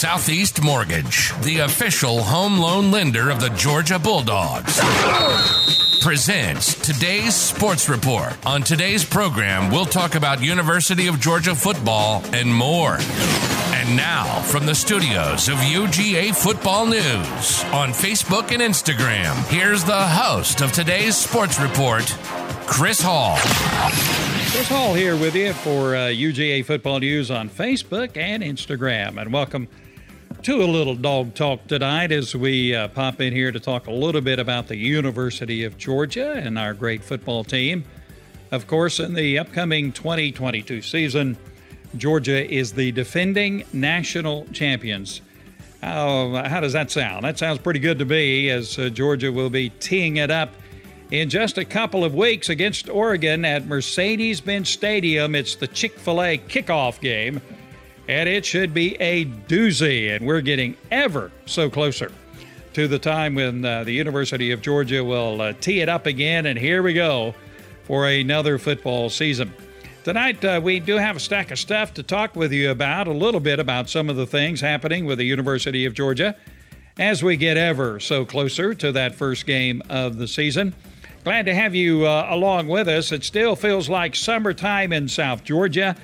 Southeast Mortgage, the official home loan lender of the Georgia Bulldogs, presents today's sports report. On today's program, we'll talk about University of Georgia football and more. And now, from the studios of UGA Football News on Facebook and Instagram, here's the host of today's sports report, Chris Hall. Chris Hall here with you for uh, UGA Football News on Facebook and Instagram. And welcome to a little dog talk tonight as we uh, pop in here to talk a little bit about the University of Georgia and our great football team. Of course, in the upcoming 2022 season, Georgia is the defending national champions. How, how does that sound? That sounds pretty good to me as uh, Georgia will be teeing it up in just a couple of weeks against Oregon at Mercedes Benz Stadium. It's the Chick fil A kickoff game, and it should be a doozy. And we're getting ever so closer to the time when uh, the University of Georgia will uh, tee it up again. And here we go for another football season. Tonight, uh, we do have a stack of stuff to talk with you about, a little bit about some of the things happening with the University of Georgia as we get ever so closer to that first game of the season. Glad to have you uh, along with us. It still feels like summertime in South Georgia,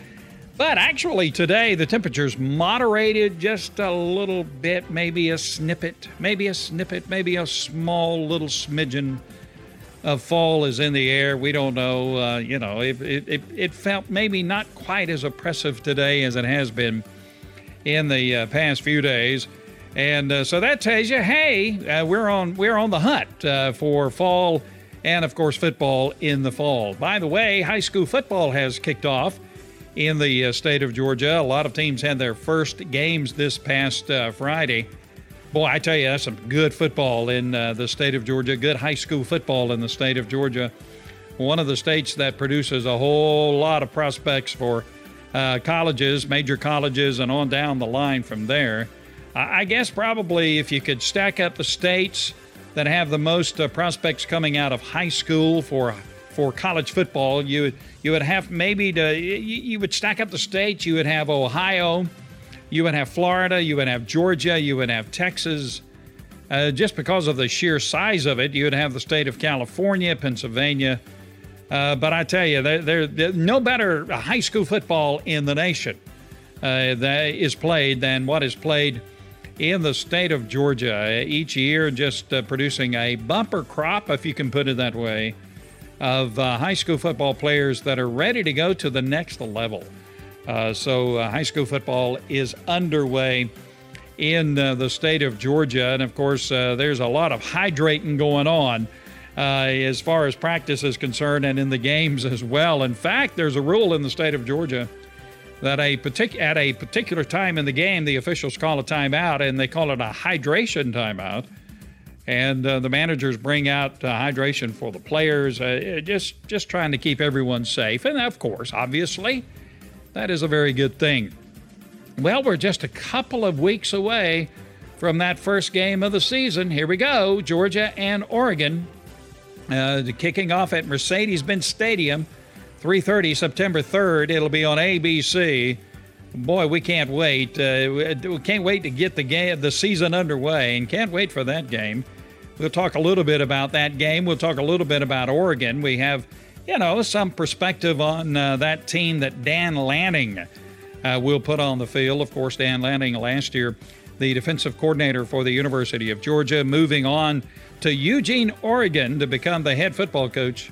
but actually today the temperature's moderated just a little bit, maybe a snippet, maybe a snippet, maybe a small little smidgen of fall is in the air. We don't know. Uh, you know, it, it, it, felt maybe not quite as oppressive today as it has been in the uh, past few days. And uh, so that tells you, hey, uh, we're on we're on the hunt uh, for fall and of course football in the fall. By the way, high school football has kicked off in the uh, state of Georgia. A lot of teams had their first games this past uh, Friday. Boy, I tell you, that's some good football in uh, the state of Georgia, good high school football in the state of Georgia. One of the states that produces a whole lot of prospects for uh, colleges, major colleges, and on down the line from there. I guess probably if you could stack up the states, that have the most uh, prospects coming out of high school for for college football. You would you would have maybe to you, you would stack up the states. You would have Ohio, you would have Florida, you would have Georgia, you would have Texas. Uh, just because of the sheer size of it, you would have the state of California, Pennsylvania. Uh, but I tell you, there's there, no better high school football in the nation uh, that is played than what is played in the state of Georgia each year, just uh, producing a bumper crop, if you can put it that way, of uh, high school football players that are ready to go to the next level. Uh, so, uh, high school football is underway in uh, the state of Georgia. And of course, uh, there's a lot of hydrating going on. as far as practice is concerned, and in the games as well. In fact, there's a rule in the state of Georgia that a partic- at a particular time in the game, the officials call a timeout, and they call it a hydration timeout. And uh, the managers bring out uh, hydration for the players, uh, just just trying to keep everyone safe. And of course, obviously, that is a very good thing. Well, we're just a couple of weeks away from that first game of the season. Here we go, Georgia and Oregon, uh, kicking off at Mercedes-Benz Stadium 3:30 September 3rd. It'll be on ABC. Boy, we can't wait. Uh, we can't wait to get the game, the season underway, and can't wait for that game. We'll talk a little bit about that game. We'll talk a little bit about Oregon. We have, you know, some perspective on uh, that team that Dan Lanning uh, will put on the field. Of course, Dan Lanning last year, the defensive coordinator for the University of Georgia, moving on to Eugene, Oregon, to become the head football coach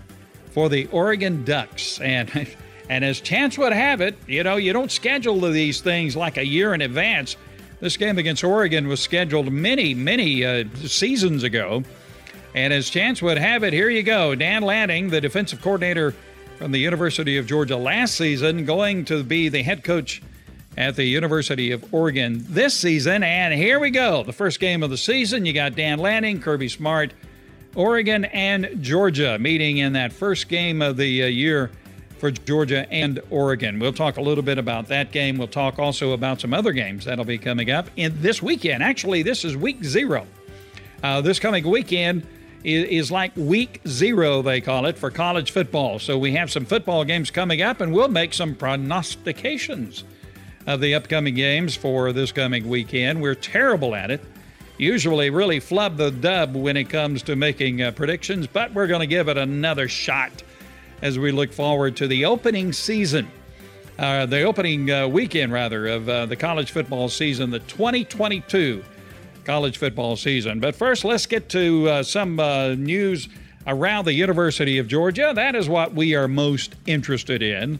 for the Oregon Ducks. And and as chance would have it, you know, you don't schedule these things like a year in advance. This game against Oregon was scheduled many, many uh, seasons ago. And as chance would have it, here you go. Dan Lanning, the defensive coordinator from the University of Georgia last season, going to be the head coach at the University of Oregon this season. And here we go. The first game of the season. You got Dan Lanning, Kirby Smart, Oregon and Georgia meeting in that first game of the uh, year for Georgia and Oregon. We'll talk a little bit about that game. We'll talk also about some other games that'll be coming up in this weekend. Actually, this is week zero. Uh, this coming weekend is, is like week zero, they call it, for college football. So we have some football games coming up, and we'll make some prognostications of the upcoming games for this coming weekend. We're terrible at it. Usually, really flub the dub when it comes to making uh, predictions, but we're going to give it another shot as we look forward to the opening season, uh, the opening uh, weekend, rather, of uh, the college football season, the 2022 college football season. But first, let's get to uh, some uh, news around the University of Georgia. That is what we are most interested in.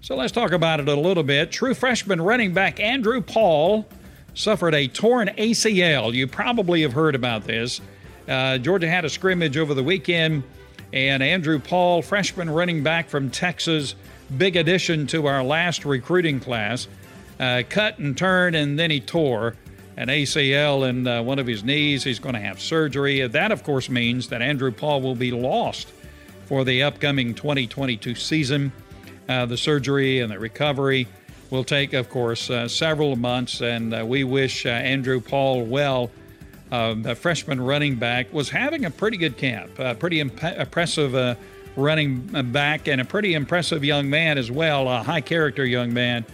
So let's talk about it a little bit. True freshman running back Andrew Paul suffered a torn ACL. You probably have heard about this. Uh, Georgia had a scrimmage over the weekend, and Andrew Paul, freshman running back from Texas, big addition to our last recruiting class, uh, cut and turned, and then he tore an ACL in uh, one of his knees. He's going to have surgery. That, of course, means that Andrew Paul will be lost for the upcoming 2022 season. Uh, the surgery and the recovery will take, of course, uh, several months, and uh, we wish uh, Andrew Paul well. The freshman running back was having a pretty good camp, a pretty imp- impressive running back, and a pretty impressive young man as well, a high character young man.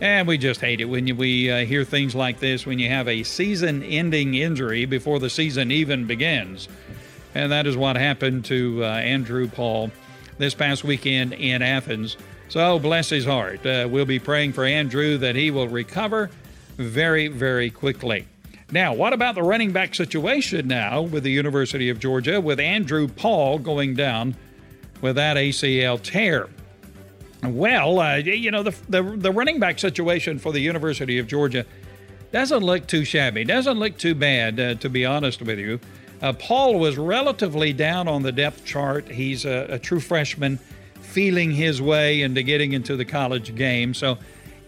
And we just hate it when you, we uh, hear things like this when you have a season ending injury before the season even begins. And that is what happened to uh, Andrew Paul this past weekend in Athens. So bless his heart. Uh, we'll be praying for Andrew that he will recover very, very quickly. Now, what about the running back situation now with the University of Georgia with Andrew Paul going down with that ACL tear? Well, uh, you know, the, the, the running back situation for the University of Georgia doesn't look too shabby, doesn't look too bad, uh, to be honest with you. Uh, Paul was relatively down on the depth chart. He's a, a, true freshman, feeling his way into getting into the college game. So,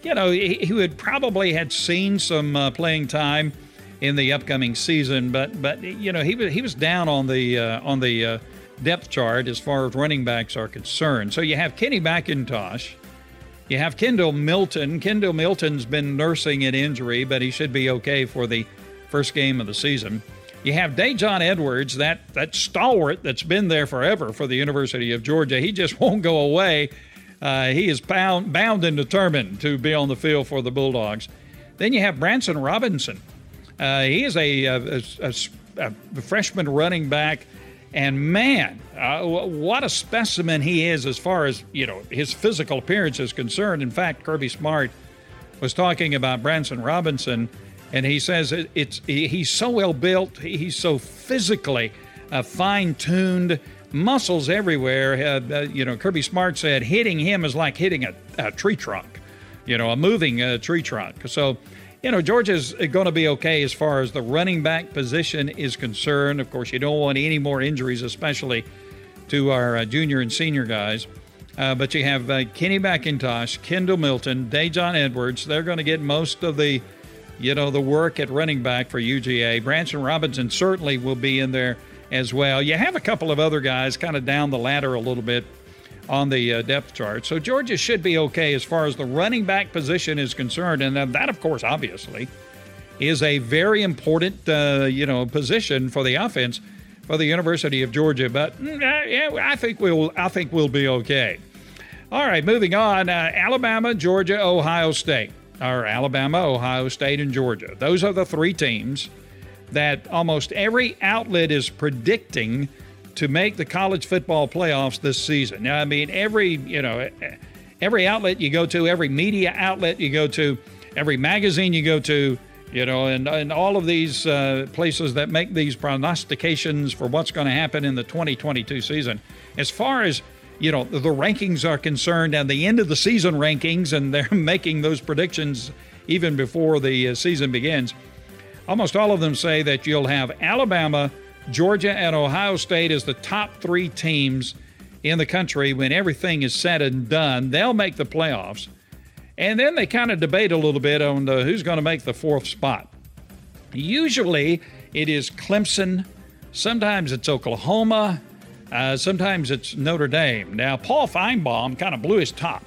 you know, he, he would probably had seen some uh, playing time in the upcoming season, but but you know he was he was down on the uh, on the uh, depth chart as far as running backs are concerned. So you have Kenny McIntosh. You have Kendall Milton. Kendall Milton's been nursing an injury, but he should be okay for the first game of the season. You have Daijun Edwards, that, that stalwart that's been there forever for the University of Georgia. He just won't go away. Uh, he is bound, bound and determined to be on the field for the Bulldogs. Then you have Branson Robinson. Uh, he is a, a, a, a freshman running back and man, uh, what a specimen he is as far as you know his physical appearance is concerned. In fact, Kirby Smart was talking about Branson Robinson, and he says it, it's he's so well built, he's so physically uh, fine tuned, muscles everywhere. Uh, uh, you know, Kirby Smart said hitting him is like hitting a, a tree trunk, you know, a moving uh, tree trunk. So you know, Georgia's going to be okay as far as the running back position is concerned. Of course, you don't want any more injuries, especially to our uh, junior and senior guys. Uh, but you have uh, Kenny McIntosh, Kendall Milton, Daijun Edwards. They're going to get most of the, you know, the work at running back for UGA. Branson Robinson certainly will be in there as well. You have a couple of other guys kind of down the ladder a little bit on the uh, depth chart. So Georgia should be okay as far as the running back position is concerned, and that, of course, obviously, is a very important, uh, you know, position for the offense for the University of Georgia. But mm, yeah, I think we'll, I think we'll be okay. All right, moving on. Uh, Alabama, Georgia, Ohio State, or Alabama, Ohio State, and Georgia. Those are the three teams that almost every outlet is predicting to make the college football playoffs this season. Now, I mean, every, you know, every outlet you go to, every media outlet you go to, every magazine you go to, you know, and, and all of these uh, places that make these prognostications for what's going to happen in the 2022 season. As far as, you know, the rankings are concerned and the end of the season rankings, and they're making those predictions even before the uh, season begins, almost all of them say that you'll have Alabama, Georgia and Ohio State as the top three teams in the country when everything is said and done. They'll make the playoffs. And then they kind of debate a little bit on the, who's going to make the fourth spot. Usually it is Clemson, sometimes it's Oklahoma, uh, sometimes it's Notre Dame. Now, Paul Finebaum kind of blew his top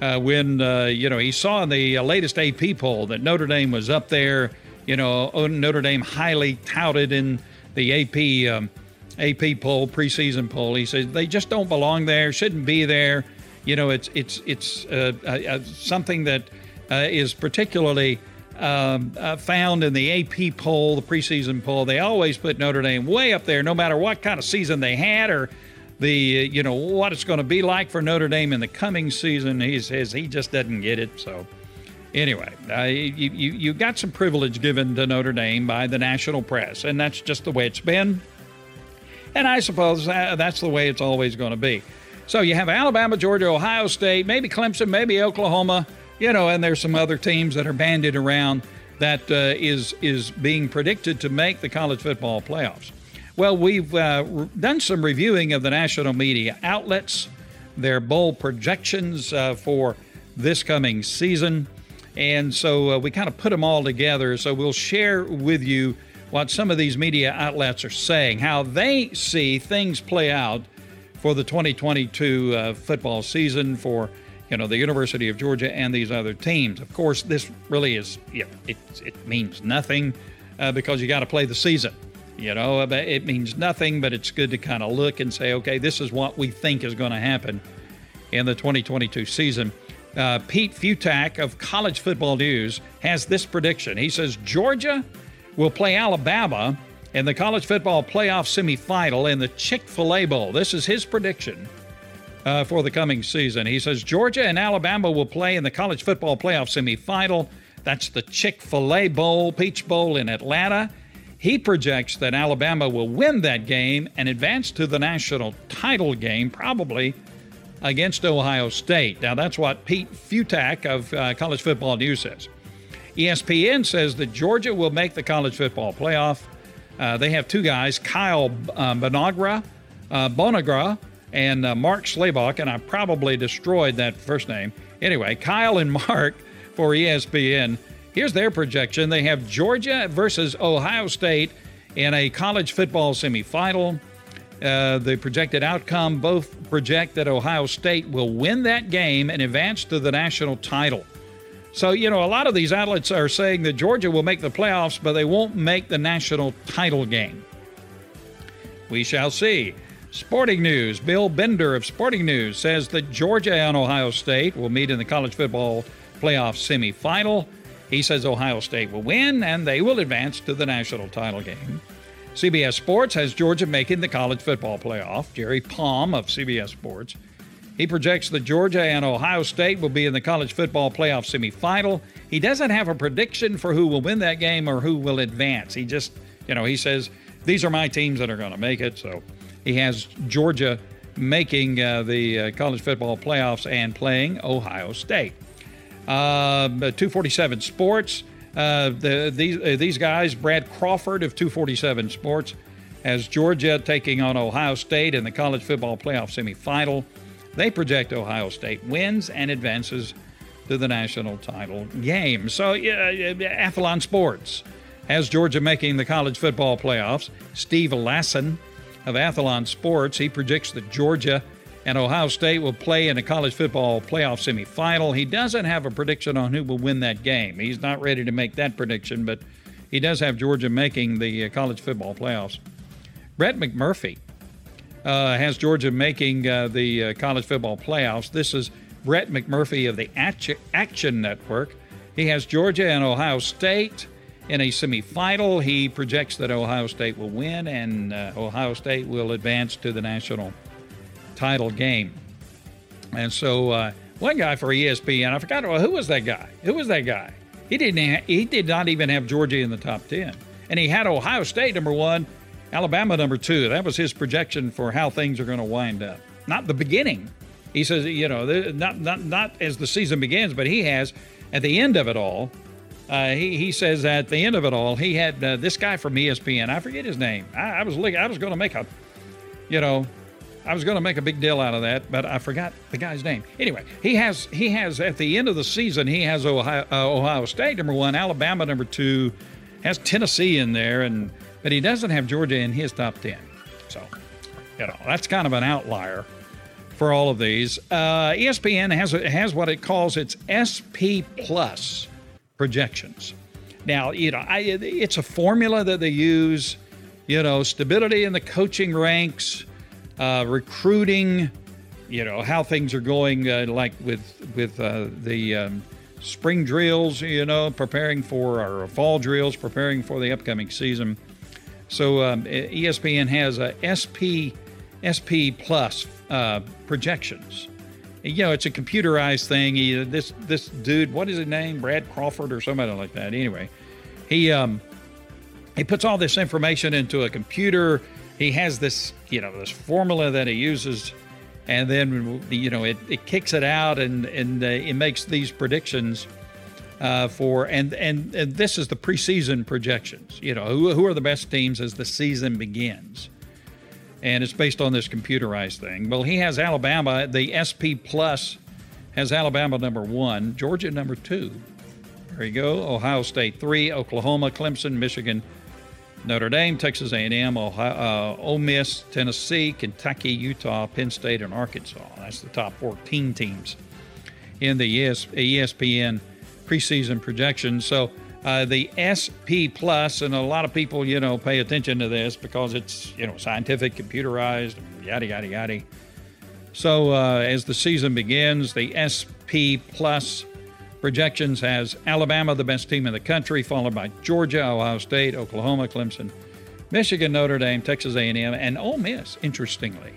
uh, when, uh, you know, he saw in the latest AP poll that Notre Dame was up there, you know, Notre Dame highly touted in the AP um, AP poll, preseason poll. He says they just don't belong there, shouldn't be there. You know, it's it's it's uh, uh, uh, something that uh, is particularly um, uh, found in the AP poll, the preseason poll. They always put Notre Dame way up there, no matter what kind of season they had or the you know what it's going to be like for Notre Dame in the coming season. He says he just doesn't get it. So anyway, uh, you, you you got some privilege given to Notre Dame by the national press, and that's just the way it's been. And I suppose that's the way it's always going to be. So you have Alabama, Georgia, Ohio State, maybe Clemson, maybe Oklahoma, you know, and there's some other teams that are banded around that uh, is is being predicted to make the college football playoffs. Well, we've uh, done some reviewing of the national media outlets, their bowl projections uh, for this coming season. And so uh, we kind of put them all together. So we'll share with you what some of these media outlets are saying, how they see things play out for the 2022 uh, football season for you know the University of Georgia and these other teams. Of course, this really is know, it, it means nothing uh, because you got to play the season. You know, it means nothing, but it's good to kind of look and say, okay, this is what we think is going to happen in the 2022 season. Uh, Pete Fiutak of College Football News has this prediction. He says Georgia will play Alabama in the college football playoff semifinal in the Chick fil A Bowl. This is his prediction uh, for the coming season. He says Georgia and Alabama will play in the college football playoff semifinal. That's the Chick fil A Bowl, Peach Bowl in Atlanta. He projects that Alabama will win that game and advance to the national title game, probably against Ohio State. Now, that's what Pete Fiutak of uh, College Football News says. ESPN says that Georgia will make the college football playoff. Uh, they have two guys, Kyle uh, Bonagra, uh, Bonagra, and uh, Mark Schlabach, and I probably destroyed that first name. Anyway, Kyle and Mark for ESPN. Here's their projection. They have Georgia versus Ohio State in a college football semifinal. Uh, the projected outcome both project that Ohio State will win that game and advance to the national title. So, you know, a lot of these outlets are saying that Georgia will make the playoffs, but they won't make the national title game. We shall see. Sporting News. Bill Bender of Sporting News says that Georgia and Ohio State will meet in the college football playoff semifinal. He says Ohio State will win and they will advance to the national title game. CBS Sports has Georgia making the college football playoff. Jerry Palm of CBS Sports. He projects that Georgia and Ohio State will be in the college football playoff semifinal. He doesn't have a prediction for who will win that game or who will advance. He just, you know, he says, these are my teams that are going to make it. So he has Georgia making uh, the uh, college football playoffs and playing Ohio State. Uh, 247 Sports. Uh, the, these, uh, these guys, Brad Crawford of 247 Sports, has Georgia taking on Ohio State in the college football playoff semifinal. They project Ohio State wins and advances to the national title game. So, uh, Athlon Sports has Georgia making the college football playoffs. Steve Lassan of Athlon Sports. He predicts that Georgia and Ohio State will play in a college football playoff semifinal. He doesn't have a prediction on who will win that game. He's not ready to make that prediction, but he does have Georgia making the uh, college football playoffs. Brett McMurphy uh, has Georgia making uh, the uh, college football playoffs. This is Brett McMurphy of the Action Network. He has Georgia and Ohio State in a semifinal. He projects that Ohio State will win and uh, Ohio State will advance to the national title game. And so, uh, one guy for ESPN, I forgot well, who was that guy. Who was that guy? He didn't. Ha- he did not even have Georgia in the top ten, and he had Ohio State number one, Alabama number two. That was his projection for how things are going to wind up. Not the beginning. He says, you know, not not not as the season begins, but he has at the end of it all uh, he, he says at the end of it all, he had uh, this guy from ESPN. I forget his name. I, I was I was going to make a, you know, I was going to make a big deal out of that, but I forgot the guy's name. Anyway, he has he has at the end of the season he has Ohio, uh, Ohio State number one, Alabama number two, has Tennessee in there, and but he doesn't have Georgia in his top ten. So, you know, that's kind of an outlier for all of these. Uh, ESPN has has what it calls its SP plus projections. Now, you know, I, it's a formula that they use, you know, stability in the coaching ranks, uh, recruiting, you know, how things are going, uh, like with with uh, the um, spring drills, you know, preparing for our fall drills, preparing for the upcoming season. So um, ESPN has a SP SP Plus uh, projections. You know, it's a computerized thing. He, this this dude, what is his name? Brad Crawford or somebody like that. Anyway, he um, he puts all this information into a computer. He has this you know this formula that he uses and then you know it, it kicks it out and and uh, it makes these predictions uh, for and, and and this is the preseason projections. You know who who are the best teams as the season begins, and it's based on this computerized thing. Well, he has Alabama. The SP Plus has Alabama number one, Georgia number two. There you go. Ohio State three, Oklahoma, Clemson, Michigan, Notre Dame, Texas A&M, Ohio, uh, Ole Miss, Tennessee, Kentucky, Utah, Penn State, and Arkansas. That's the top 14 teams in the ES, ESPN preseason projections. So uh, the SP Plus, and a lot of people, you know, pay attention to this because it's, you know, scientific, computerized, yada yada yada. So uh, as the season begins, the SP Plus projections has Alabama the best team in the country, followed by Georgia, Ohio State, Oklahoma, Clemson, Michigan, Notre Dame, Texas A&M, and Ole Miss. Interestingly,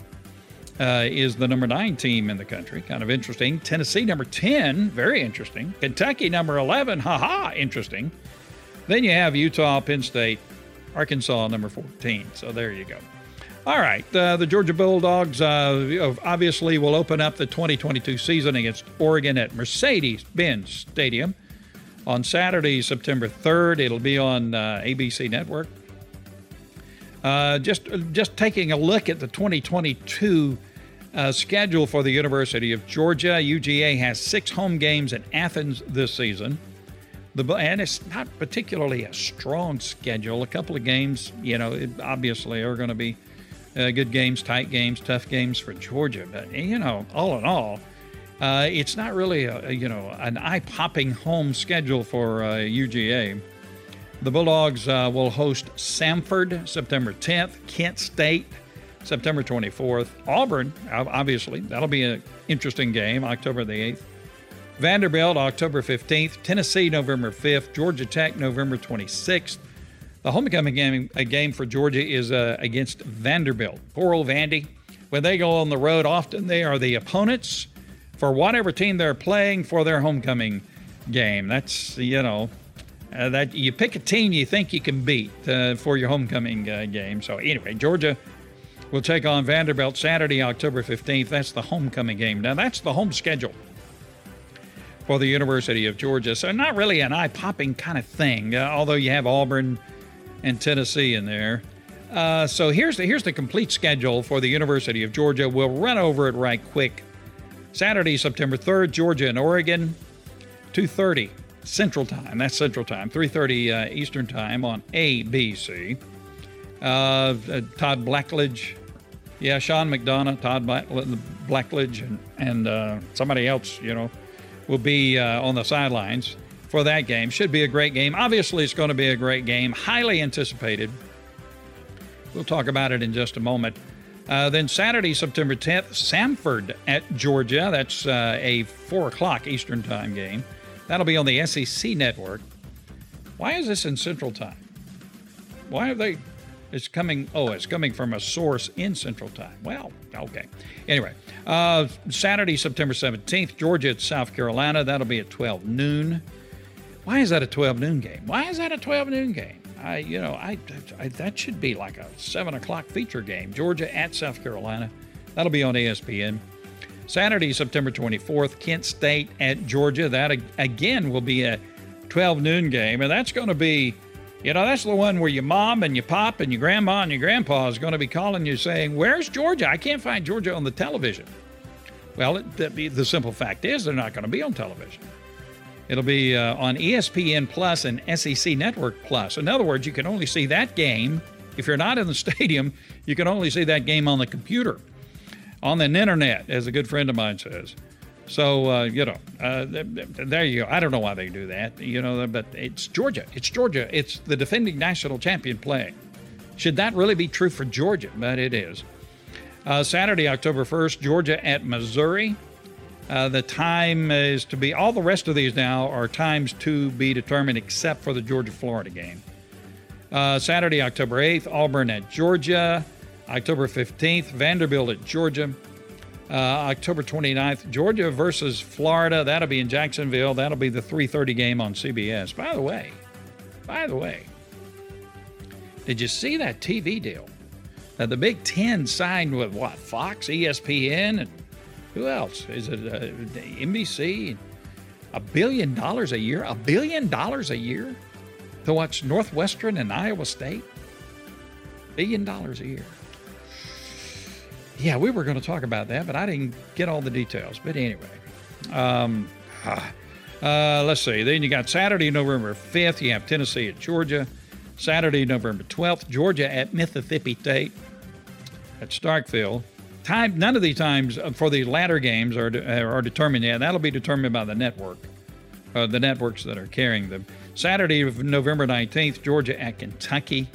uh, is the number nine team in the country. Kind of interesting. Tennessee number ten, very interesting. Kentucky number eleven, haha, interesting. Then you have Utah, Penn State, Arkansas number fourteen. So there you go. All right, uh, the Georgia Bulldogs uh, obviously will open up the 2022 season against Oregon at Mercedes Benz Stadium on Saturday, September 3rd. It'll be on uh, ABC Network. Uh, just, just taking a look at the 2022 uh, schedule for the University of Georgia, UGA has six home games in Athens this season. The, and it's not particularly a strong schedule. A couple of games, you know, obviously are going to be uh, good games, tight games, tough games for Georgia. But you know, all in all, uh, it's not really a, you know an eye-popping home schedule for uh, UGA. The Bulldogs uh, will host Samford September 10th, Kent State September 24th, Auburn obviously that'll be an interesting game October the 8th. Vanderbilt October 15th, Tennessee November 5th, Georgia Tech November 26th. The homecoming game, a game for Georgia is uh, against Vanderbilt. Poor old Vandy. When they go on the road, often they are the opponents for whatever team they're playing for their homecoming game. That's you know uh, that you pick a team you think you can beat uh, for your homecoming uh, game. So anyway, Georgia will take on Vanderbilt Saturday, October 15th. That's the homecoming game. Now that's the home schedule for the University of Georgia. So not really an eye-popping kind of thing, uh, although you have Auburn and Tennessee in there. Uh, so here's the here's the complete schedule for the University of Georgia. We'll run over it right quick. Saturday, September 3rd, Georgia and Oregon, 2:30 Central Time. That's Central Time. 3:30 uh, Eastern Time on ABC. Uh, uh, Todd Blackledge, yeah, Sean McDonough, Todd Blackledge, and and uh, somebody else, you know, will be uh, on the sidelines for that game. Should be a great game. Obviously, it's going to be a great game, highly anticipated. We'll talk about it in just a moment. Uh, then Saturday, September 10th, Samford at Georgia. That's uh, a 4 o'clock Eastern Time game. That'll be on the SEC network. Why is this in Central Time? Why are they? It's coming. Oh, it's coming from a source in Central Time. Well, okay. Anyway, uh, Saturday, September 17th, Georgia at South Carolina. That'll be at 12 noon. Why is that a 12 noon game? Why is that a 12 noon game? I, you know, I, I that should be like a seven o'clock feature game. Georgia at South Carolina. That'll be on ESPN. Saturday, September 24th, Kent State at Georgia. That again will be a 12 noon game, and that's going to be, you know, that's the one where your mom and your pop and your grandma and your grandpa is going to be calling you saying, "Where's Georgia? I can't find Georgia on the television." Well, it, the simple fact is they're not going to be on television. It'll be uh, on ESPN Plus and SEC Network Plus. In other words, you can only see that game. If you're not in the stadium, you can only see that game on the computer, on the internet, as a good friend of mine says. So, uh, you know, uh, there you go. I don't know why they do that, you know, but it's Georgia. It's Georgia. It's the defending national champion playing. Should that really be true for Georgia? But it is. Uh, Saturday, October 1st, Georgia at Missouri. Uh, the time is to be, all the rest of these now are times to be determined except for the Georgia Florida game. Uh, Saturday, October 8th, Auburn at Georgia. October 15th, Vanderbilt at Georgia. Uh, October 29th, Georgia versus Florida. That'll be in Jacksonville. That'll be the 3:30 game on CBS. By the way, by the way, did you see that TV deal? Uh, the Big Ten signed with what? Fox, ESPN, and who else? Is it uh, NBC? A billion dollars a year? A billion dollars a year to watch Northwestern and Iowa State? Billion dollars a year. Yeah, we were going to talk about that, but I didn't get all the details. But anyway, um, uh, let's see. Then you got Saturday, November 5th. You have Tennessee at Georgia. Saturday, November 12th, Georgia at Mississippi State at Starkville. Time, none of these times for the latter games are, are determined yet. That'll be determined by the network, uh, the networks that are carrying them. Saturday, November 19th, Georgia at Kentucky.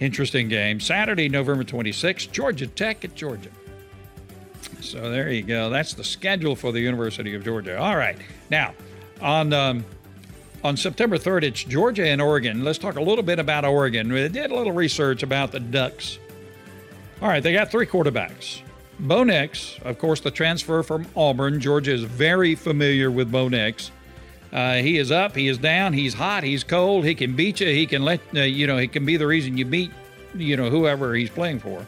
Interesting game. Saturday, November 26th, Georgia Tech at Georgia. So there you go. That's the schedule for the University of Georgia. All right. Now, on um, on September 3rd, it's Georgia and Oregon. Let's talk a little bit about Oregon. We did a little research about the Ducks. All right, they got three quarterbacks. Bo Nix, of course, the transfer from Auburn. Georgia is very familiar with Bo Nix. Uh, he is up, he is down, he's hot, he's cold. He can beat you. He can let uh, you know. He can be the reason you beat, you know, whoever he's playing for.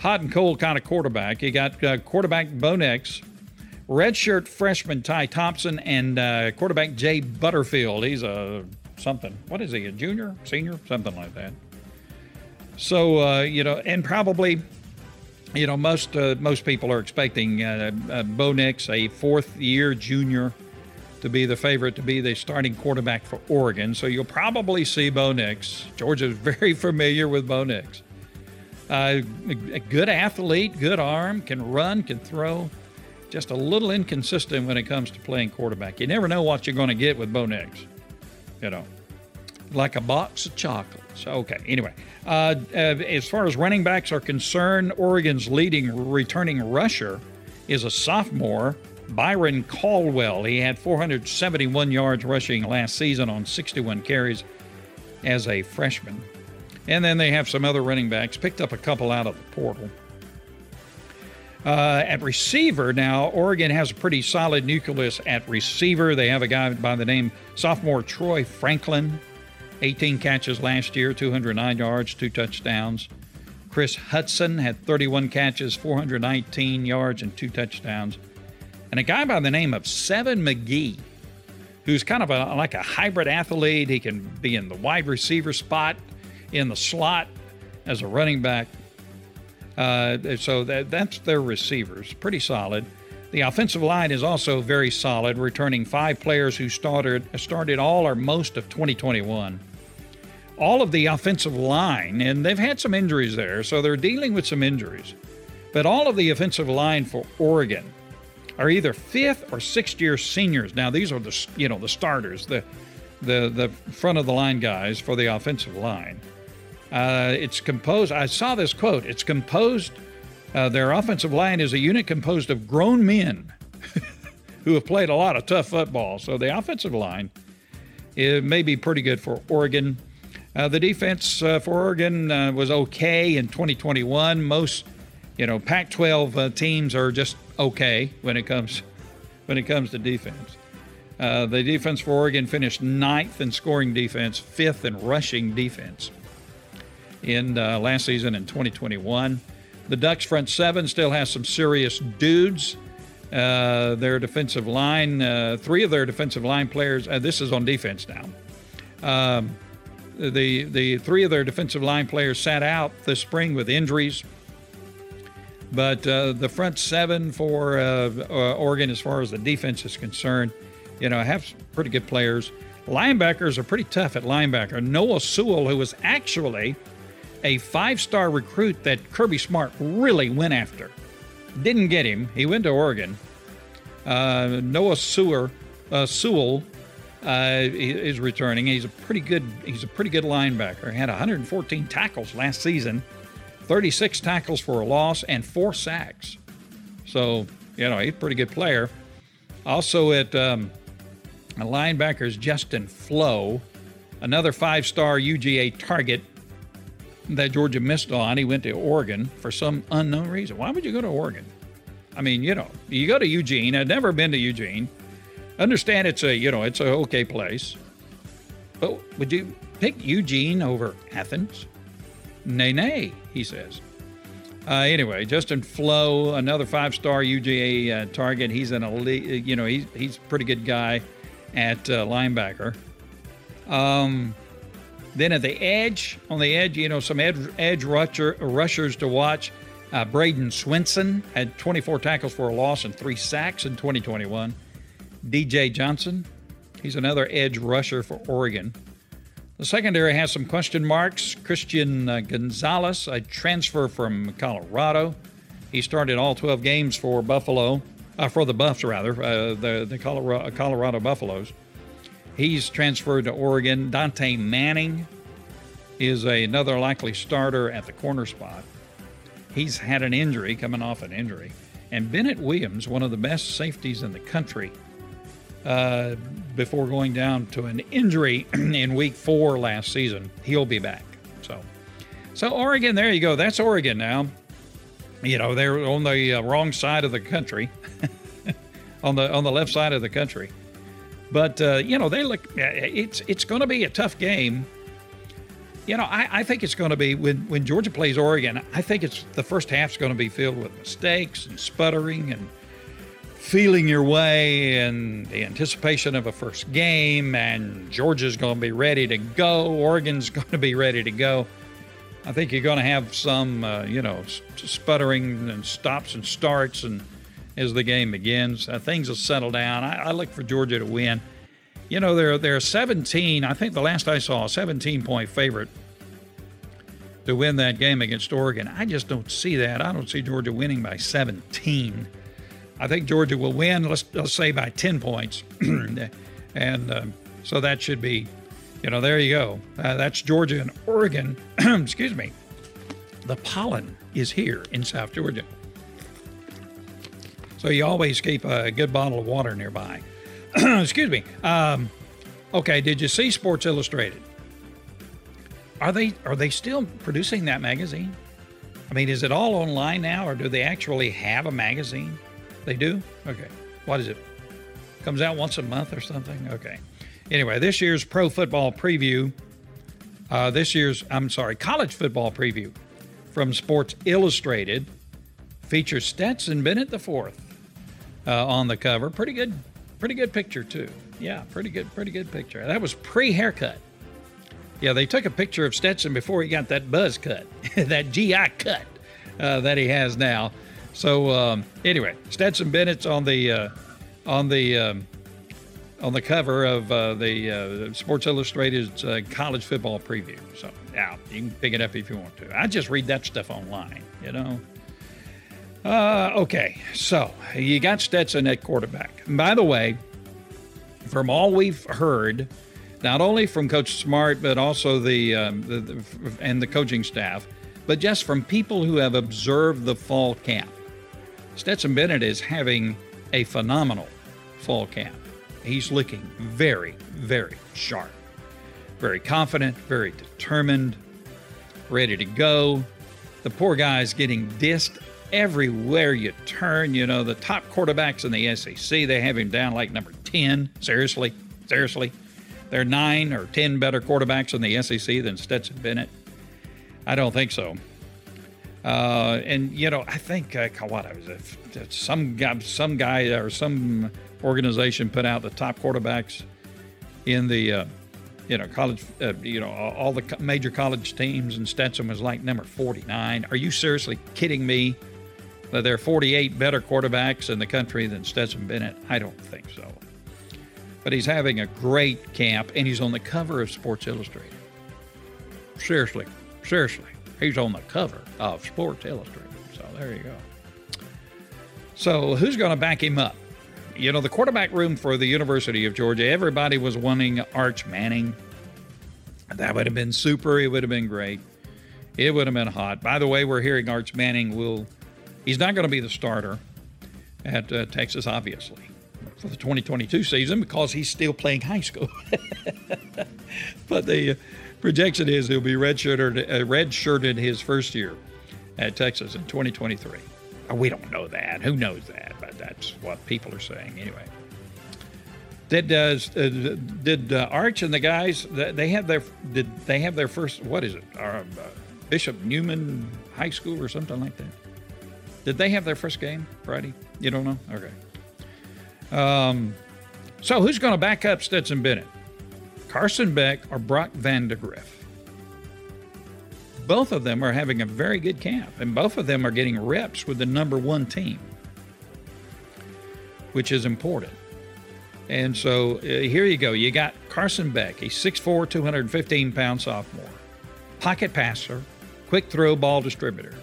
Hot and cold kind of quarterback. You got uh, quarterback Bo Nix, redshirt freshman Ty Thompson, and uh, quarterback Jay Butterfield. He's a something. What is he? A junior, senior, something like that. So uh, you know, and probably, you know, most uh, most people are expecting uh, uh, Bo Nix, a fourth year junior, to be the favorite to be the starting quarterback for Oregon. So you'll probably see Bo Nix. Georgia's very familiar with Bo Nix. Uh, a good athlete, good arm, can run, can throw. Just a little inconsistent when it comes to playing quarterback. You never know what you're going to get with Bo Nix. You know, like a box of chocolates. Okay, anyway. Uh, uh, as far as running backs are concerned, Oregon's leading returning rusher is a sophomore, Byron Cardwell. He had 471 yards rushing last season on 61 carries as a freshman. And then they have some other running backs, picked up a couple out of the portal. Uh, at receiver, now, Oregon has a pretty solid nucleus at receiver. They have a guy by the name sophomore Troy Franklin, 18 catches last year, 209 yards, two touchdowns. Kris Hutson had 31 catches, 419 yards, and two touchdowns. And a guy by the name of Seven McGee, who's kind of a, like a hybrid athlete. He can be in the wide receiver spot, in the slot as a running back. Uh, so that, that's their receivers, pretty solid. The offensive line is also very solid, returning five players who started started all or most of 2021. All of the offensive line, and they've had some injuries there, so they're dealing with some injuries. But all of the offensive line for Oregon are either fifth or sixth year seniors. Now these are the you know the starters, the the the front of the line guys for the offensive line. Uh, it's composed. I saw this quote. It's composed. Uh, their offensive line is a unit composed of grown men who have played a lot of tough football. So the offensive line it may be pretty good for Oregon. Uh, the defense uh, for Oregon uh, was okay in 2021. Most, you know, Pac-12 uh, teams are just okay when it comes when it comes to defense. the defense for Oregon finished ninth in scoring defense, fifth in rushing defense in uh, last season in 2021. The Ducks front seven still has some serious dudes. Uh, their defensive line, uh, three of their defensive line players. Uh, this is on defense now. Um, the the three of their defensive line players sat out this spring with injuries. But uh, the front seven for uh, Oregon, as far as the defense is concerned, you know, have pretty good players. Linebackers are pretty tough at linebacker. Noah Sewell, who was actually a five star recruit that Kirby Smart really went after. Didn't get him. He went to Oregon. Uh, Noah Sewer, uh, Sewell uh, is returning. He's a pretty good. He's a pretty good linebacker. He had 114 tackles last season, 36 tackles for a loss, and four sacks. So You know, he's a pretty good player. Also at um, linebackers, Justin Flowe, another five star UGA target that Georgia missed on. He went to Oregon for some unknown reason. Why would you go to Oregon? I mean, you know, you go to Eugene. I've never been to Eugene. Understand it's a, you know, it's a okay place. But would you pick Eugene over Athens? Nay, nay, he says. Uh, anyway, Justin Flowe, another five-star UGA uh, target. He's an elite, you know, he's he's pretty good guy at uh, linebacker. Um, then at the edge, on the edge, you know, some edge, edge rusher, rushers to watch. Uh, Bradyn Swinson had 24 tackles for a loss and three sacks in 2021. DJ Johnson, he's another edge rusher for Oregon. The secondary has some question marks. Christian uh, Gonzalez, a transfer from Colorado. He started all 12 games for Buffalo, uh, for the Buffs rather, uh, the the Colorado, Colorado Buffaloes. He's transferred to Oregon. Dontae Manning is a, another likely starter at the corner spot. He's had an injury, coming off an injury. And Bennett Williams, one of the best safeties in the country, uh, before going down to an injury in week four last season, he'll be back. So, so Oregon, there you go. That's Oregon now. You know, they're on the uh, wrong side of the country, on the on the left side of the country. But uh, you know, they look. It's it's going to be a tough game. You know, I, I think it's going to be when when Georgia plays Oregon. I think it's the first half's going to be filled with mistakes and sputtering and feeling your way and the anticipation of a first game. And Georgia's going to be ready to go. Oregon's going to be ready to go. I think you're going to have some, uh, you know, sputtering and stops and starts and as the game begins. Uh, things will settle down. I, I, look for Georgia to win. You know, they're they're 17. I think the last I saw, a 17 point favorite to win that game against Oregon. I just don't see that. I don't see Georgia winning by 17. I think Georgia will win. Let's, let's say by 10 points, and uh, so that should be, you know, there you go. Uh, that's Georgia and Oregon. Excuse me. The pollen is here in South Georgia. So you always keep a good bottle of water nearby. Excuse me. Um, okay, did you see Sports Illustrated? Are they are they still producing that magazine? I mean, is it all online now, or do they actually have a magazine? They do. Okay. What is it? Comes out once a month or something. Okay. Anyway, this year's pro football preview. Uh, this year's I'm sorry, college football preview from Sports Illustrated features Stetson Bennett fourth uh, on the cover. Pretty good, pretty good picture too. Yeah, pretty good, pretty good picture. That was pre-haircut. Yeah, they took a picture of Stetson before he got that buzz cut, that GI cut uh, that he has now. So um, anyway, Stetson Bennett's on the uh, on the um, on the cover of uh, the uh, Sports Illustrated's uh, college football preview. So yeah, you can pick it up if you want to. I just read that stuff online, you know. Uh, okay, so you got Stetson at quarterback. And by the way, from all we've heard, not only from Coach Smart but also the, um, the, the and the coaching staff, but just from people who have observed the fall camp, Stetson Bennett is having a phenomenal fall camp. He's looking very, very sharp, very confident, very determined, ready to go. The poor guy's getting dissed everywhere you turn. You know, the top quarterbacks in the SEC, they have him down like number 10. Seriously, seriously. There are nine or 10 better quarterbacks in the SEC than Stetson Bennett. I don't think so. Uh, and you know, I think uh, what was uh, some guy, some guy or some organization put out the top quarterbacks in the uh, you know college, uh, you know all the major college teams, and Stetson was like number 49. Are you seriously kidding me? that there are 48 better quarterbacks in the country than Stetson Bennett? I don't think so. But he's having a great camp, and he's on the cover of Sports Illustrated. Seriously, seriously, he's on the cover of Sports Illustrated. So there you go. So who's going to back him up? You know, the quarterback room for the University of Georgia, everybody was wanting Arch Manning. That would have been super. It would have been great. It would have been hot. By the way, we're hearing Arch Manning will He's not going to be the starter. at uh, Texas, obviously, for the 2022 season because he's still playing high school. but the projection is he'll be redshirted, uh, redshirted his first year at Texas in 2023. Uh, we don't know that. Who knows that? But that's what people are saying anyway. Did uh, uh did uh, Arch and the guys they have their did they have their first what is it uh, Bishop Newman High School or something like that? Did they have their first game Friday? You don't know? Okay. Um, so who's going to back up Stetson Bennett? Carson Beck or Brock Vandagriff? Both of them are having a very good camp, and both of them are getting reps with the number one team, which is important. And so uh, here you go. You got Carson Beck, a 6'4, 215 pound sophomore, pocket passer, quick throw ball distributor,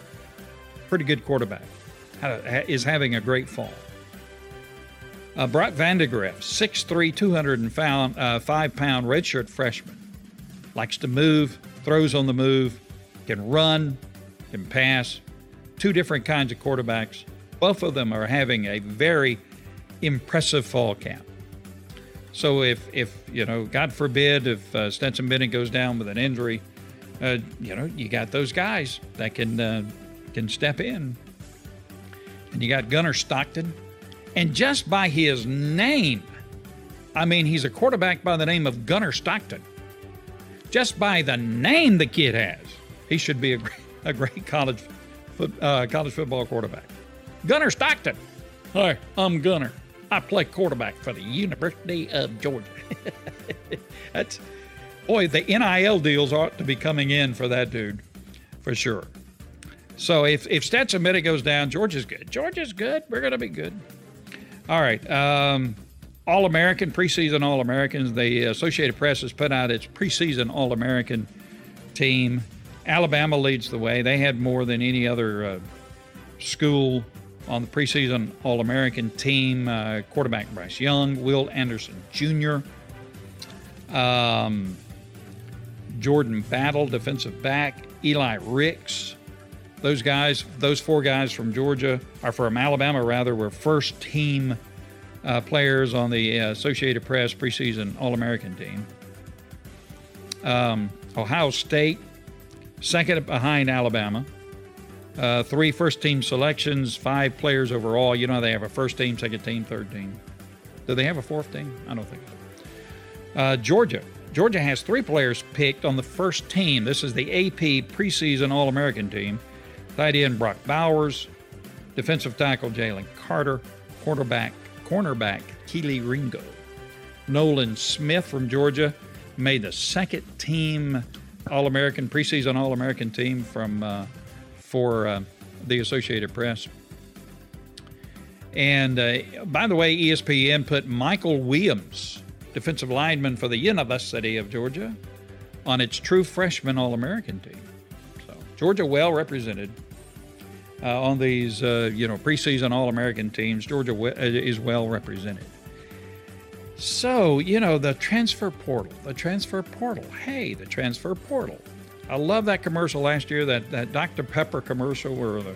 pretty good quarterback, is having a great fall. Uh, Brock Vandagriff, 6'3, 205 uh, pound redshirt freshman, likes to move, throws on the move, can run, can pass. Two different kinds of quarterbacks. Both of them are having a very impressive fall camp. So if if you know, God forbid, if uh, Stetson Bennett goes down with an injury, uh, you know, you got those guys that can uh, can step in. And you got Gunnar Stockton, and just by his name, I mean, he's a quarterback by the name of Gunnar Stockton. Just by the name the kid has, he should be a great, a great college, uh, college football quarterback. Gunnar Stockton. Hi, I'm Gunnar. I play quarterback for the University of Georgia. That's boy, the NIL deals ought to be coming in for that dude, for sure. So if if Stetson Bennett goes down, Georgia's good. Georgia's good. We're gonna be good. All right. Um, All American preseason All Americans. The Associated Press has put out its preseason All American team Alabama leads the way. They had more than any other uh, school on the preseason All American team. Uh, quarterback Bryce Young, Will Anderson Jr., um, Jordan Battle, defensive back, Eli Ricks. Those guys, those four guys from Georgia, are from Alabama rather, were first team uh, players on the uh, Associated Press preseason All American team. Um, Ohio State second behind Alabama. Uh, three first team selections, five players overall. You know, they have a first team, second team, third team. Do they have a fourth team? I don't think so. Uh, Georgia. Georgia has three players picked on the first team. This is the AP preseason All American team. Tight end Brock Bowers, defensive tackle Jalen Carter, quarterback, cornerback Kelee Ringo. Nolan Smith from Georgia made the second team all American, preseason All American team from uh, for uh, the Associated Press. And uh, by the way, ESPN put Mykel Williams, defensive lineman for the University of Georgia, on its true freshman All American team. So Georgia well represented uh, on these, uh, you know, preseason All American teams. Georgia uh, is well represented. So, you know, the transfer portal, the transfer portal. Hey, the transfer portal. I love that commercial last year, that, that Dr. Pepper commercial where the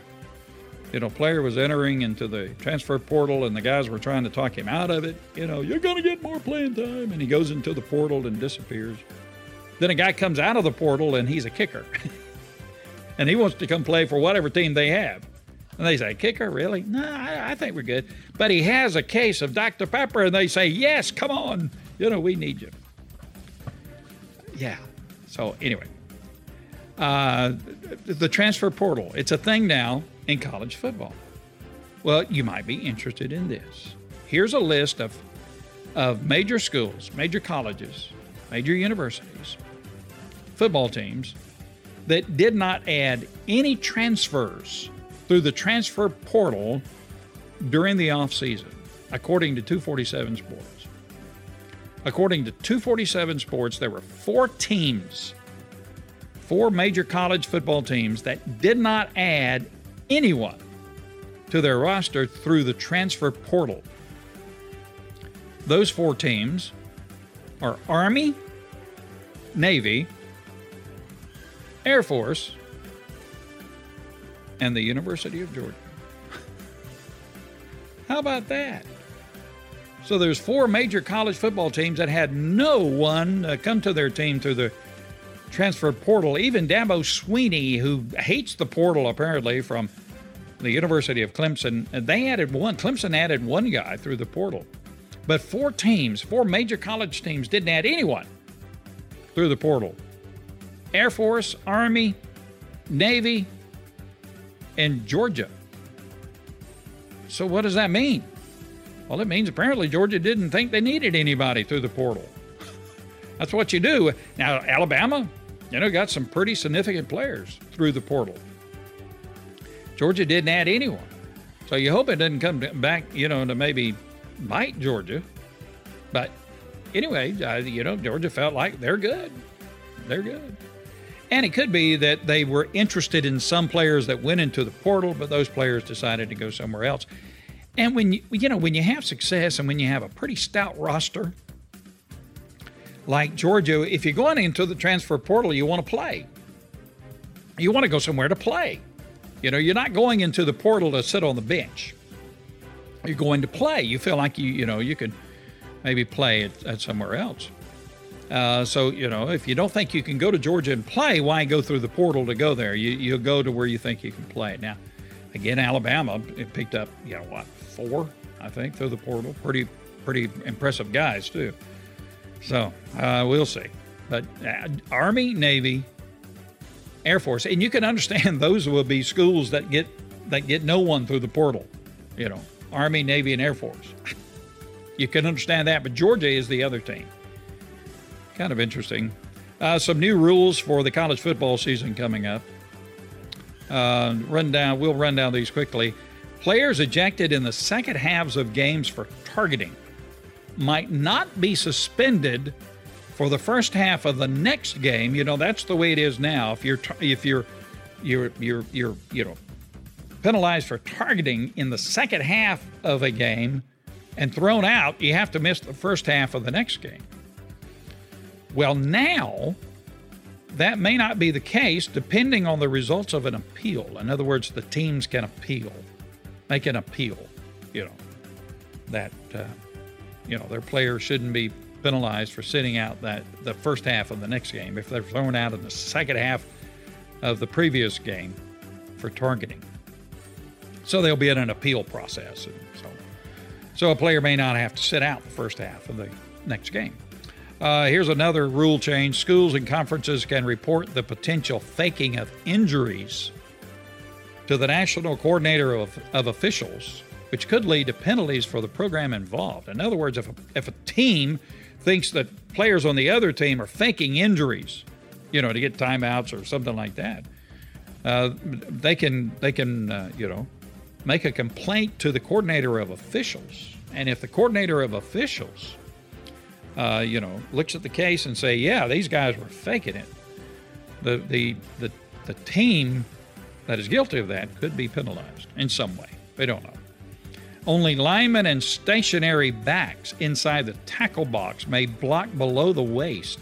you know, player was entering into the transfer portal and the guys were trying to talk him out of it. You know, you're going to get more playing time. And he goes into the portal and disappears. Then a guy comes out of the portal and he's a kicker. and he wants to come play for whatever team they have. And they say, Kicker, really? No, I, I, think we're good. But he has a case of Dr. Pepper, and they say, Yes, come on. You know, we need you. Yeah. So, anyway, uh, the transfer portal, it's a thing now in college football. Well, you might be interested in this. Here's a list of, of major schools, major colleges, major universities, football teams that did not add any transfers through the transfer portal during the offseason, according to 247 Sports. According to 247 Sports, there were four teams, four major college football teams that did not add anyone to their roster through the transfer portal. Those four teams are Army, Navy, Air Force, and the University of Georgia. How about that? So there's four major college football teams that had no one uh, come to their team through the transfer portal. Even Dabo Swinney, who hates the portal apparently from the University of Clemson, they added one. Clemson added one guy through the portal. But four teams, four major college teams, didn't add anyone through the portal Air Force, Army, Navy, and Georgia. So, what does that mean? Well, it means apparently Georgia didn't think they needed anybody through the portal. That's what you do. Now, Alabama, you know, got some pretty significant players through the portal. Georgia didn't add anyone. So you hope it doesn't come back, you know, to maybe bite Georgia. But anyway, uh, you know, Georgia felt like they're good. They're good. And it could be that they were interested in some players that went into the portal, but those players decided to go somewhere else. And when you, you know, when you have success and when you have a pretty stout roster, like Georgia, if you're going into the transfer portal, you want to play. You want to go somewhere to play. You know, you're not going into the portal to sit on the bench. You're going to play. You feel like you, you know, you could maybe play at, at somewhere else. Uh, so, you know, if you don't think you can go to Georgia and play, why go through the portal to go there? You, you'll go to where you think you can play. Now, again, Alabama it picked up, you know, what, four, I think, through the portal. Pretty, pretty impressive guys, too. So uh, we'll see. But uh, Army, Navy, Air Force, and you can understand those will be schools that get that get no one through the portal. You know, Army, Navy, and Air Force. You can understand that, but Georgia is the other team. Kind of interesting. Uh, some new rules for the college football season coming up. Uh, run down. We'll run down these quickly. Players ejected in the second halves of games for targeting might not be suspended for the first half of the next game. You know that's the way it is now. If you're if you're you're you're you're you know penalized for targeting in the second half of a game and thrown out, you have to miss the first half of the next game. Well, now that may not be the case depending on the results of an appeal. In other words, the teams can appeal, make an appeal, you know, that, uh, you know, their players shouldn't be penalized for sitting out that the first half of the next game if they're thrown out in the second half of the previous game for targeting. So they'll be in an appeal process. so, so a player may not have to sit out the first half of the next game. Uh, here's another rule change schools and conferences can report the potential faking of injuries to the national coordinator of, of officials, which could lead to penalties for the program involved. In other words, if a, if a team thinks that players on the other team are faking injuries, you know, to get timeouts or something like that, uh, they can they can uh, you know make a complaint to the coordinator of officials, and if the coordinator of officials uh, you know, looks at the case and say, yeah, these guys were faking it. The, the, the, the team that is guilty of that could be penalized in some way. They don't know. Only linemen and stationary backs inside the tackle box may block below the waist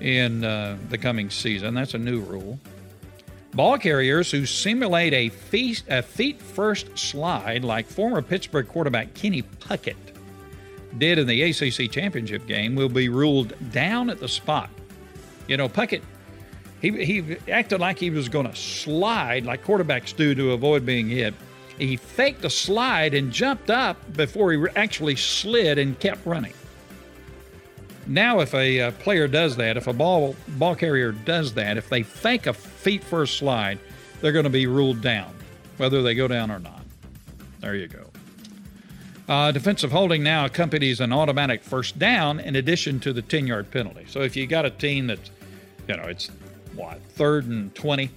in uh, the coming season. That's a new rule. Ball carriers who simulate a feet, a feet first slide, like former Pittsburgh quarterback Kenny Pickett, did in the ACC championship game will be ruled down at the spot. You know, Pickett, he, he acted like he was going to slide like quarterbacks do to avoid being hit. He faked a slide and jumped up before he actually slid and kept running. Now, if a uh, player does that, if a ball ball carrier does that, if they fake a feet first slide, they're going to be ruled down, whether they go down or not. There you go. Uh, defensive holding now accompanies an automatic first down in addition to the 10 yard penalty. So if you got a team that's, you know, it's what, third and 20,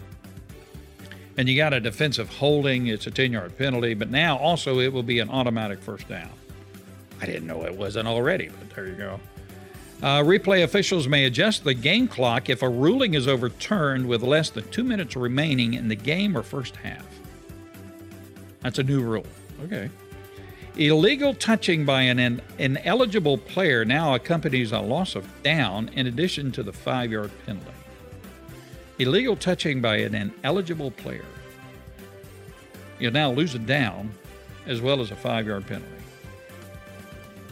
and you got a defensive holding, it's a 10 yard penalty, but now also it will be an automatic first down. I didn't know it wasn't already, but there you go. Uh, replay officials may adjust the game clock if a ruling is overturned with less than two minutes remaining in the game or first half. That's a new rule. Okay. Illegal touching by an ineligible player now accompanies a loss of down in addition to the five yard penalty. Illegal touching by an ineligible player. You now lose a down as well as a five yard penalty.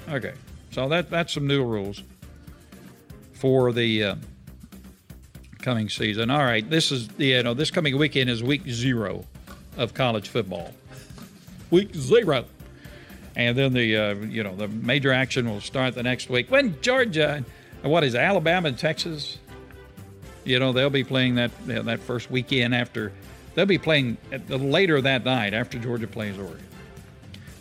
Okay, so that that's some new rules for the uh, coming season. All right, this is you know this coming weekend is week zero of college football. Week zero, and then the uh, you know the major action will start the next week when Georgia, what is it, Alabama and Texas. You know they'll be playing that you know, that first weekend after. They'll be playing later that night after Georgia plays Oregon.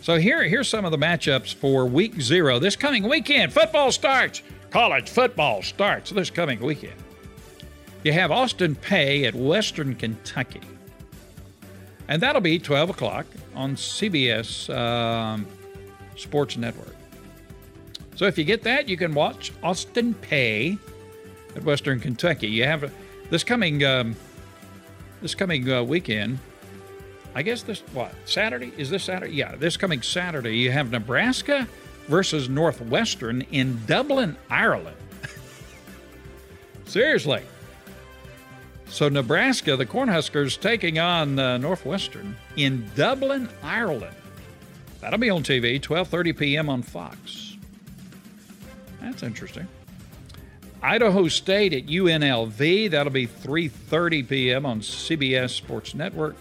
So here, here's some of the matchups for week zero. This coming weekend, football starts. College football starts this coming weekend. You have Austin Peay at Western Kentucky. And that'll be 12 o'clock on CBS um, Sports Network. So if you get that, you can watch Austin Peay at Western Kentucky. You have this coming um, this coming uh, weekend. I guess this what Saturday is this Saturday? Yeah, this coming Saturday you have Nebraska versus Northwestern in Dublin, Ireland. Seriously. So Nebraska, the Cornhuskers, taking on uh, Northwestern in Dublin, Ireland. That'll be on TV, 12:30 p.m. on Fox. That's interesting. Idaho State at UNLV. That'll be 3:30 p.m. on CBS Sports Network.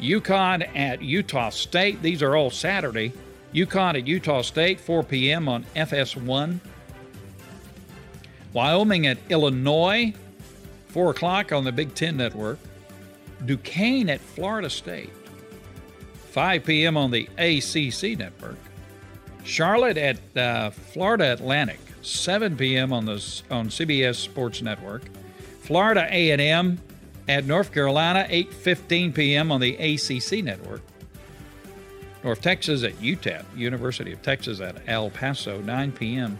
UConn at Utah State. These are all Saturday. UConn at Utah State, 4 p.m. on FS1. Wyoming at Illinois, 4 o'clock on the Big Ten Network. Duquesne at Florida State, 5 p.m. on the ACC Network. Charlotte at uh, Florida Atlantic, 7 p.m. on the on CBS Sports Network. Florida A&M at North Carolina, 8:15 p.m. on the ACC Network. North Texas at UTEP, University of Texas at El Paso, 9 p.m.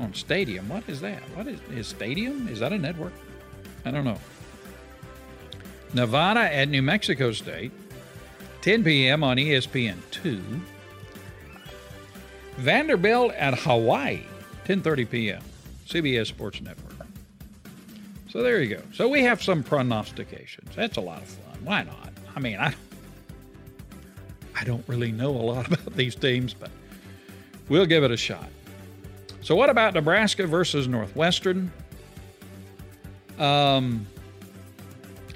on Stadium. What is that? What is, is Stadium? Is that a network? I don't know. Nevada at New Mexico State, 10 p.m. on ESPN2. Vanderbilt at Hawaii, 10:30 p.m. CBS Sports Network. So there you go. So we have some prognostications. That's a lot of fun. Why not? I mean, I I don't really know a lot about these teams, but we'll give it a shot. So, what about Nebraska versus Northwestern? Um,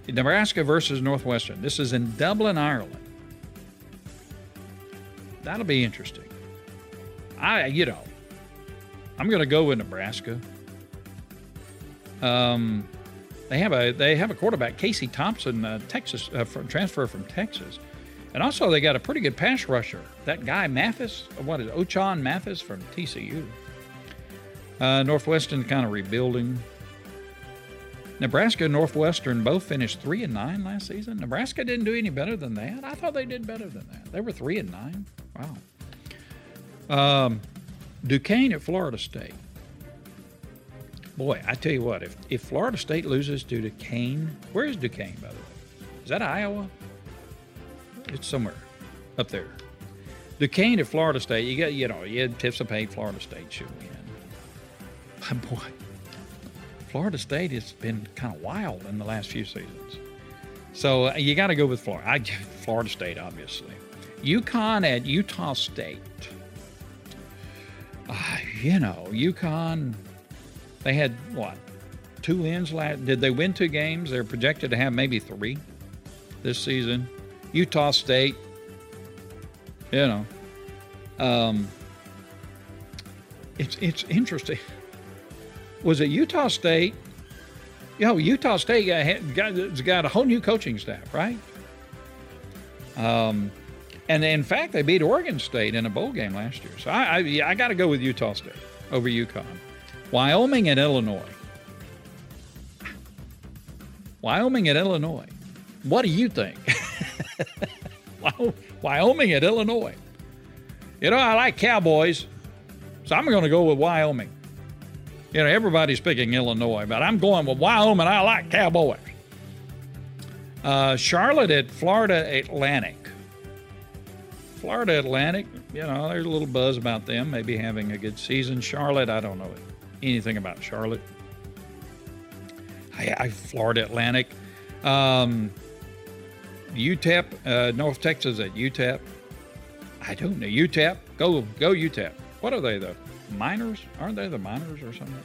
Nebraska versus Northwestern. This is in Dublin, Ireland. That'll be interesting. I, you know, I'm going to go with Nebraska. Um, they have a they have a quarterback, Casey Thompson, uh, Texas, uh, from, transfer from Texas. And also, they got a pretty good pass rusher. That guy, Mathis, what is it, Ochaun Mathis from TCU. Uh, Northwestern kind of rebuilding. Nebraska and Northwestern both finished three and nine last season. Nebraska didn't do any better than that. I thought they did better than that. They were three and nine. Wow. Um, Duquesne at Florida State. Boy, I tell you what, if, if Florida State loses to Duquesne, where is Duquesne, by the way? Is that Iowa? It's somewhere up there. Duquesne at Florida State, you got, you know, you anticipate Florida State should win. But boy, Florida State has been kind of wild in the last few seasons. So uh, you got to go with Florida. I, Florida State, obviously. UConn at Utah State. Uh, you know, UConn, they had what? Two wins last. Did they win two games? They're projected to have maybe three this season. Utah State, you know, um, it's it's interesting. Was it Utah State? You know, Utah State got, got, got a whole new coaching staff, right? Um, and in fact, they beat Oregon State in a bowl game last year. So I, I, I got to go with Utah State over UConn. Wyoming and Illinois. Wyoming and Illinois. What do you think? Wyoming at Illinois. You know, I like Cowboys, so I'm going to go with Wyoming. You know, everybody's picking Illinois, but I'm going with Wyoming. I like Cowboys. Uh, Charlotte at Florida Atlantic. Florida Atlantic, you know, there's a little buzz about them maybe having a good season. Charlotte, I don't know anything about Charlotte. I, I Florida Atlantic. Um, UTEP, uh, North Texas at UTEP. I don't know. UTEP, go go UTEP. What are they the miners? Aren't they the miners or something?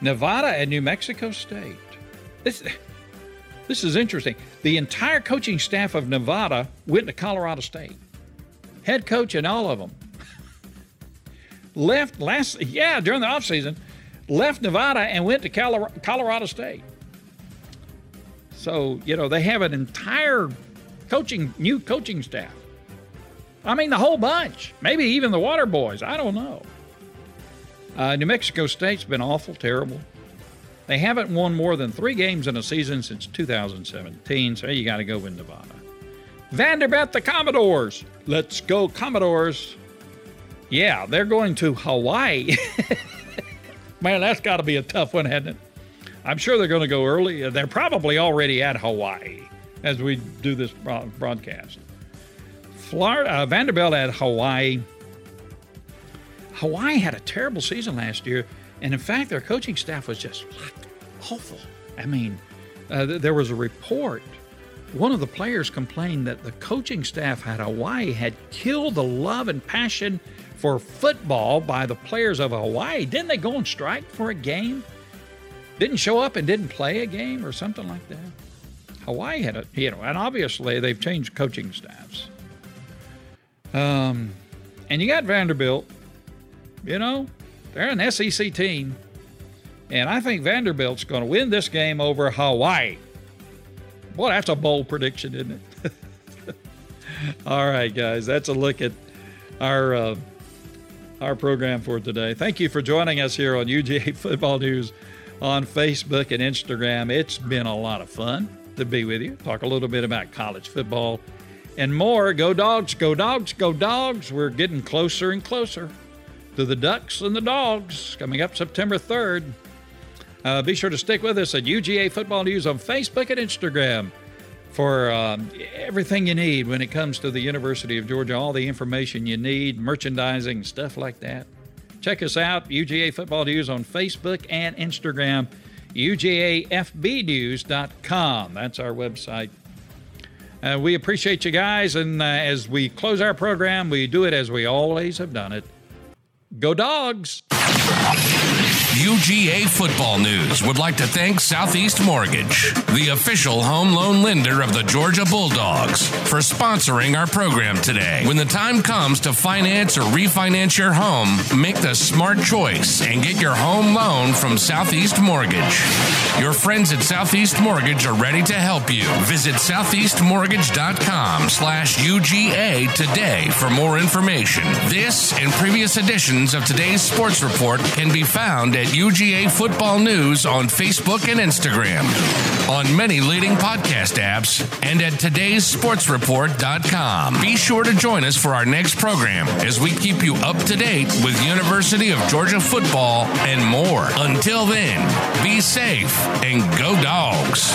Nevada and New Mexico State. This this is interesting. The entire coaching staff of Nevada went to Colorado State. Head coach and all of them left last yeah during the offseason left Nevada and went to Colorado State. So, you know, they have an entire coaching, new coaching staff. I mean, the whole bunch. Maybe even the Water Boys. I don't know. Uh, New Mexico State's been awful, terrible. They haven't won more than three games in a season since 2017, so you got to go with Nevada. Vanderbilt, the Commodores. Let's go, Commodores. Yeah, they're going to Hawaii. Man, that's got to be a tough one, hasn't it? I'm sure they're going to go early. They're probably already at Hawaii as we do this broadcast. Florida, uh, Vanderbilt at Hawaii. Hawaii had a terrible season last year, and in fact, their coaching staff was just awful. I mean, uh, th- there was a report. One of the players complained that the coaching staff at Hawaii had killed the love and passion for football by the players of Hawaii. Didn't they go on strike for a game? Didn't show up and didn't play a game or something like that? Hawaii had a, you know, and obviously they've changed coaching staffs. Um, and you got Vanderbilt, you know, they're an SEC team. And I think Vanderbilt's going to win this game over Hawaii. Boy, that's a bold prediction, isn't it? All right, guys, that's a look at our uh, our program for today. Thank you for joining us here on UGA Football News on Facebook and Instagram. It's been a lot of fun to be with you, talk a little bit about college football and more. Go dogs, go dogs, go dogs. We're getting closer and closer to the Ducks and the Dogs coming up September 3rd. Uh, be sure to stick with us at UGA Football News on Facebook and Instagram for um, everything you need when it comes to the University of Georgia, all the information you need, merchandising, stuff like that. Check us out, UGA Football News on Facebook and Instagram, UGAFBnews.com. That's our website. Uh, we appreciate you guys, and uh, as we close our program, we do it as we always have done it. Go, dogs! UGA Football News would like to thank Southeast Mortgage, the official home loan lender of the Georgia Bulldogs, for sponsoring our program today. When the time comes to finance or refinance your home, make the smart choice and get your home loan from Southeast Mortgage. Your friends at Southeast Mortgage are ready to help you. Visit southeastmortgage.com slash UGA today for more information. This and previous editions of today's sports report can be found at UGA Football News on Facebook and Instagram, on many leading podcast apps, and at today'ssportsreport.com. Be sure to join us for our next program as we keep you up to date with University of Georgia football and more. Until then, be safe and go dogs.